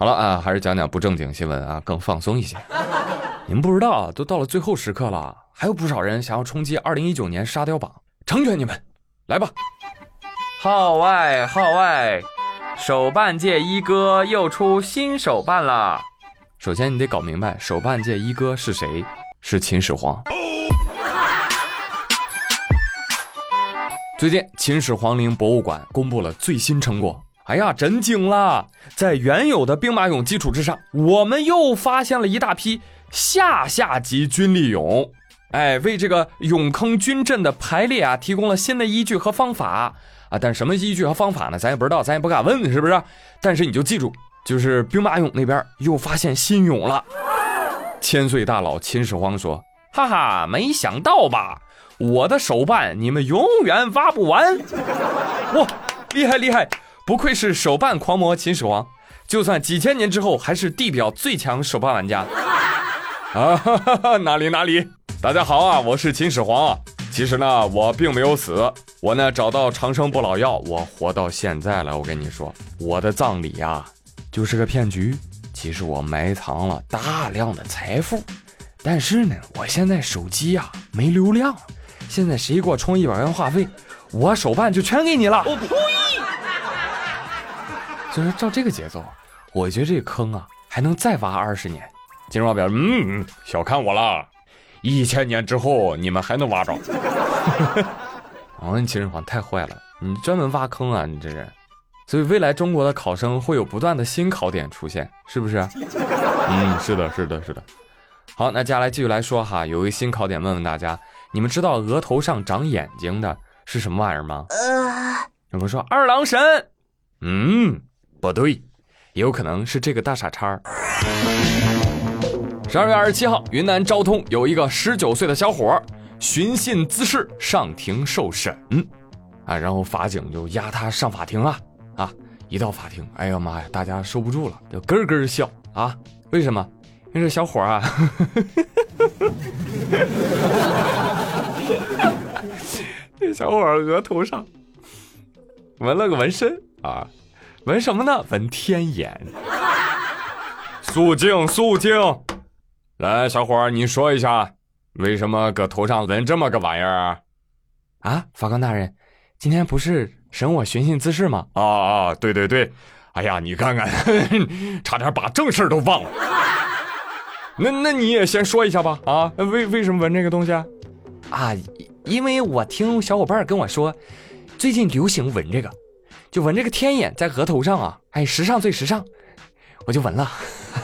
好了啊，还是讲讲不正经新闻啊，更放松一些。你们不知道，都到了最后时刻了，还有不少人想要冲击二零一九年沙雕榜，成全你们，来吧！号外号外，手办界一哥又出新手办了。首先，你得搞明白手办界一哥是谁，是秦始皇。最近，秦始皇陵博物馆公布了最新成果。哎呀，真惊了！在原有的兵马俑基础之上，我们又发现了一大批下下级军力俑。哎，为这个俑坑军阵的排列啊，提供了新的依据和方法啊。但什么依据和方法呢？咱也不知道，咱也不敢问，是不是？但是你就记住，就是兵马俑那边又发现新俑了。千岁大佬秦始皇说：“哈哈，没想到吧？我的手办你们永远挖不完。哇，厉害厉害！”不愧是手办狂魔秦始皇，就算几千年之后还是地表最强手办玩家啊！哈哈，哪里哪里，大家好啊，我是秦始皇啊。其实呢，我并没有死，我呢找到长生不老药，我活到现在了。我跟你说，我的葬礼呀就是个骗局。其实我埋藏了大量的财富，但是呢，我现在手机呀没流量，现在谁给我充一百元话费，我手办就全给你了。就是照这个节奏，我觉得这个坑啊还能再挖二十年。金荣表示：“嗯，小看我了，一千年之后你们还能挖着。”我问秦始皇太坏了，你专门挖坑啊，你这人。所以未来中国的考生会有不断的新考点出现，是不是？嗯，是的，是的，是的。好，那接下来继续来说哈，有一个新考点，问问大家，你们知道额头上长眼睛的是什么玩意儿吗？呃，有人说二郎神。嗯。不对，有可能是这个大傻叉。十二月二十七号，云南昭通有一个十九岁的小伙寻衅滋事上庭受审，啊，然后法警就押他上法庭了啊！一到法庭，哎呀妈呀，大家受不住了，就咯咯笑啊！为什么？因为这小伙啊，这小伙额头上纹了个纹身啊。纹什么呢？纹天眼。肃静，肃静。来，小伙你说一下，为什么搁头上纹这么个玩意儿啊？啊，法官大人，今天不是审我寻衅滋事吗？啊啊，对对对。哎呀，你看看，差点把正事都忘了。那那你也先说一下吧。啊，为为什么纹这个东西啊？啊，因为我听小伙伴跟我说，最近流行纹这个。就纹这个天眼在额头上啊，哎，时尚最时尚，我就纹了。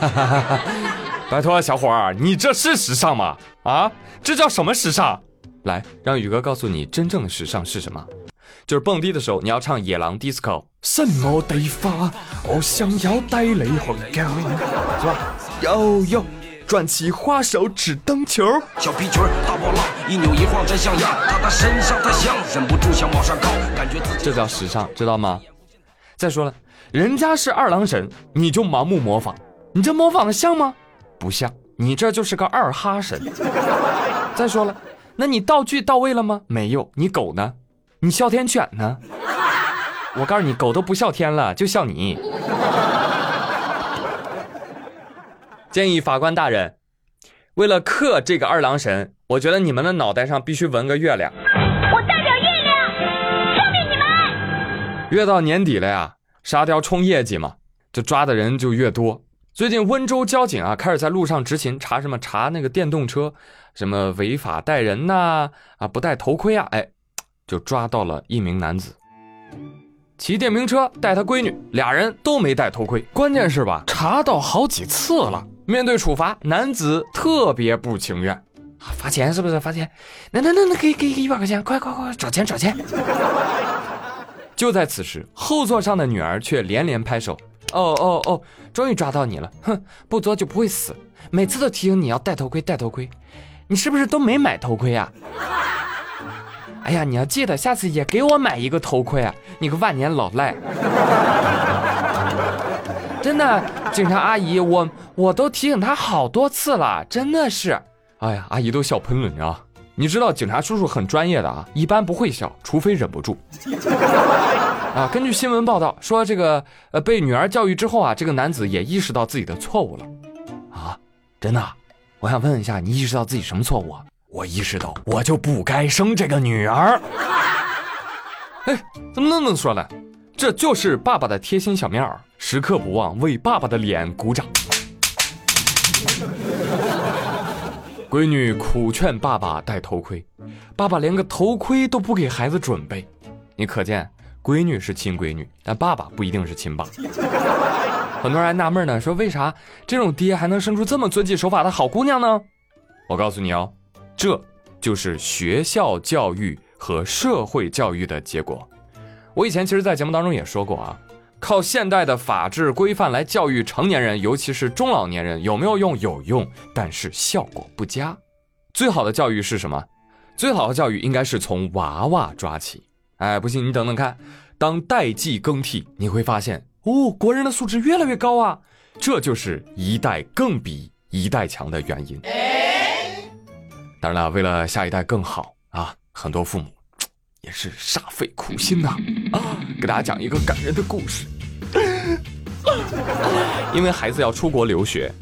拜托小伙儿，你这是时尚吗？啊，这叫什么时尚？来，让宇哥告诉你真正的时尚是什么，就是蹦迪的时候你要唱野狼 disco。什么地方？我想要带你回家，是吧？哟哟。转起花手指灯球，小皮裙大波浪，一扭一晃真像样，他的身上太香，忍不住想往上靠，感觉自己这叫时尚，知道吗？再说了，人家是二郎神，你就盲目模仿，你这模仿的像吗？不像，你这就是个二哈神。再说了，那你道具到位了吗？没有，你狗呢？你哮天犬呢？我告诉你，狗都不哮天了，就笑你。建议法官大人，为了克这个二郎神，我觉得你们的脑袋上必须纹个月亮。我代表月亮，消灭你们！越到年底了呀，沙雕冲业绩嘛，就抓的人就越多。最近温州交警啊，开始在路上执勤，查什么？查那个电动车，什么违法带人呐，啊，不戴头盔啊，哎，就抓到了一名男子。骑电瓶车带他闺女，俩人都没戴头盔。关键是吧，查到好几次了。面对处罚，男子特别不情愿。罚钱是不是？罚钱？那那那那给给给一百块钱，快快快找钱找钱！就在此时，后座上的女儿却连连拍手。哦哦哦，终于抓到你了！哼，不作就不会死。每次都提醒你要戴头盔，戴头盔，你是不是都没买头盔啊？哎呀，你要记得下次也给我买一个头盔啊！你个万年老赖，真的，警察阿姨，我我都提醒他好多次了，真的是。哎呀，阿姨都笑喷了，你知道？你知道警察叔叔很专业的啊，一般不会笑，除非忍不住。啊，根据新闻报道说，这个呃被女儿教育之后啊，这个男子也意识到自己的错误了。啊，真的？我想问一下，你意识到自己什么错误？我意识到我就不该生这个女儿。哎，怎么那么说呢？这就是爸爸的贴心小棉袄，时刻不忘为爸爸的脸鼓掌。闺女苦劝爸爸戴头盔，爸爸连个头盔都不给孩子准备，你可见闺女是亲闺女，但爸爸不一定是亲爸。很多人还纳闷呢，说为啥这种爹还能生出这么遵纪守法的好姑娘呢？我告诉你哦，这就是学校教育和社会教育的结果。我以前其实，在节目当中也说过啊。靠现代的法治规范来教育成年人，尤其是中老年人，有没有用？有用，但是效果不佳。最好的教育是什么？最好的教育应该是从娃娃抓起。哎，不信你等等看，当代际更替，你会发现哦，国人的素质越来越高啊！这就是一代更比一代强的原因。当然了，为了下一代更好啊，很多父母也是煞费苦心呐啊！给大家讲一个感人的故事。因为孩子要出国留学，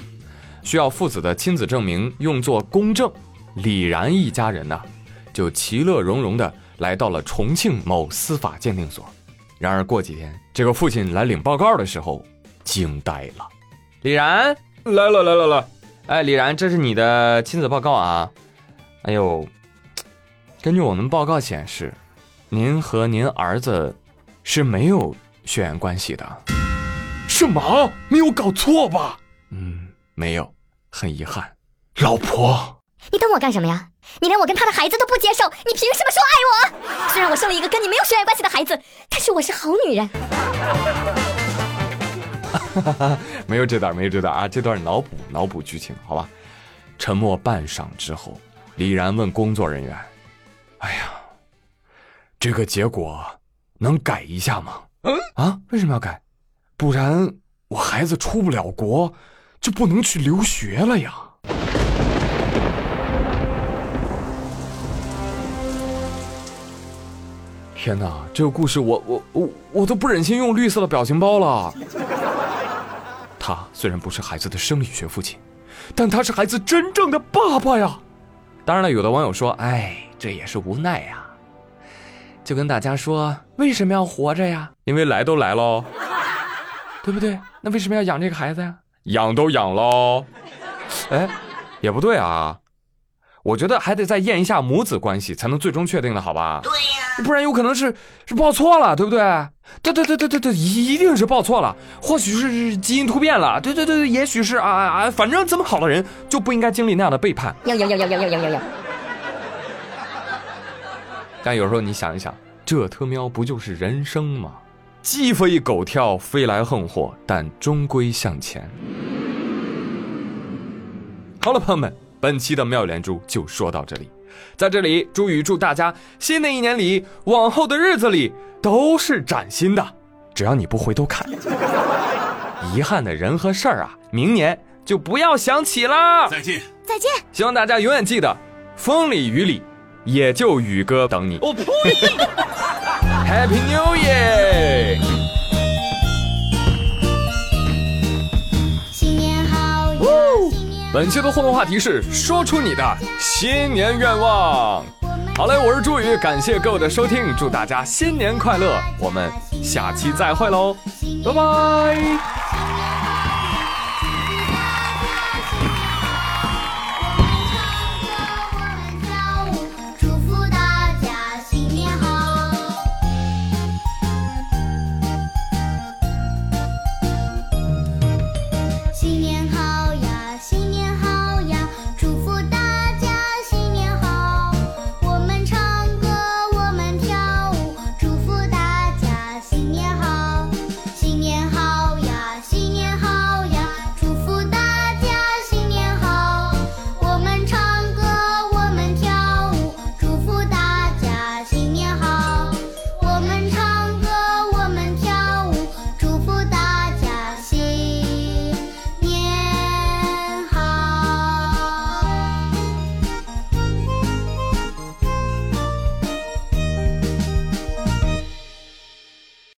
需要父子的亲子证明用作公证，李然一家人呢，就其乐融融的来到了重庆某司法鉴定所。然而过几天，这个父亲来领报告的时候，惊呆了。李然来了来了来，哎，李然，这是你的亲子报告啊。哎呦，根据我们报告显示，您和您儿子是没有血缘关系的。什么？没有搞错吧？嗯，没有，很遗憾。老婆，你等我干什么呀？你连我跟他的孩子都不接受，你凭什么说爱我？虽然我生了一个跟你没有血缘关系的孩子，但是我是好女人。没有这段，没有这段啊！这段脑补脑补剧情，好吧。沉默半晌之后，李然问工作人员：“哎呀，这个结果能改一下吗？”嗯啊，为什么要改？不然我孩子出不了国，就不能去留学了呀！天哪，这个故事我我我我都不忍心用绿色的表情包了。他虽然不是孩子的生理学父亲，但他是孩子真正的爸爸呀！当然了，有的网友说：“哎，这也是无奈呀。”就跟大家说，为什么要活着呀？因为来都来喽。对不对？那为什么要养这个孩子呀？养都养喽，哎，也不对啊，我觉得还得再验一下母子关系，才能最终确定的，好吧？对呀，不然有可能是是报错了，对不对？对对对对对对，一定是报错了，或许是基因突变了，对对对，也许是啊啊，反正这么好的人就不应该经历那样的背叛。有有有有有有有有有。但有时候你想一想，这特喵不就是人生吗？鸡飞狗跳，飞来横祸，但终归向前。好了，朋友们，本期的妙连珠就说到这里。在这里，朱宇祝大家新的一年里，往后的日子里都是崭新的。只要你不回头看，遗憾的人和事儿啊，明年就不要想起了。再见，再见。希望大家永远记得，风里雨里，也就宇哥等你。哦呸！Happy New Year！新年好！本期的互动话题是说出你的新年愿望。好嘞，我是朱宇，感谢各位的收听，祝大家新年快乐！我们下期再会喽，拜拜。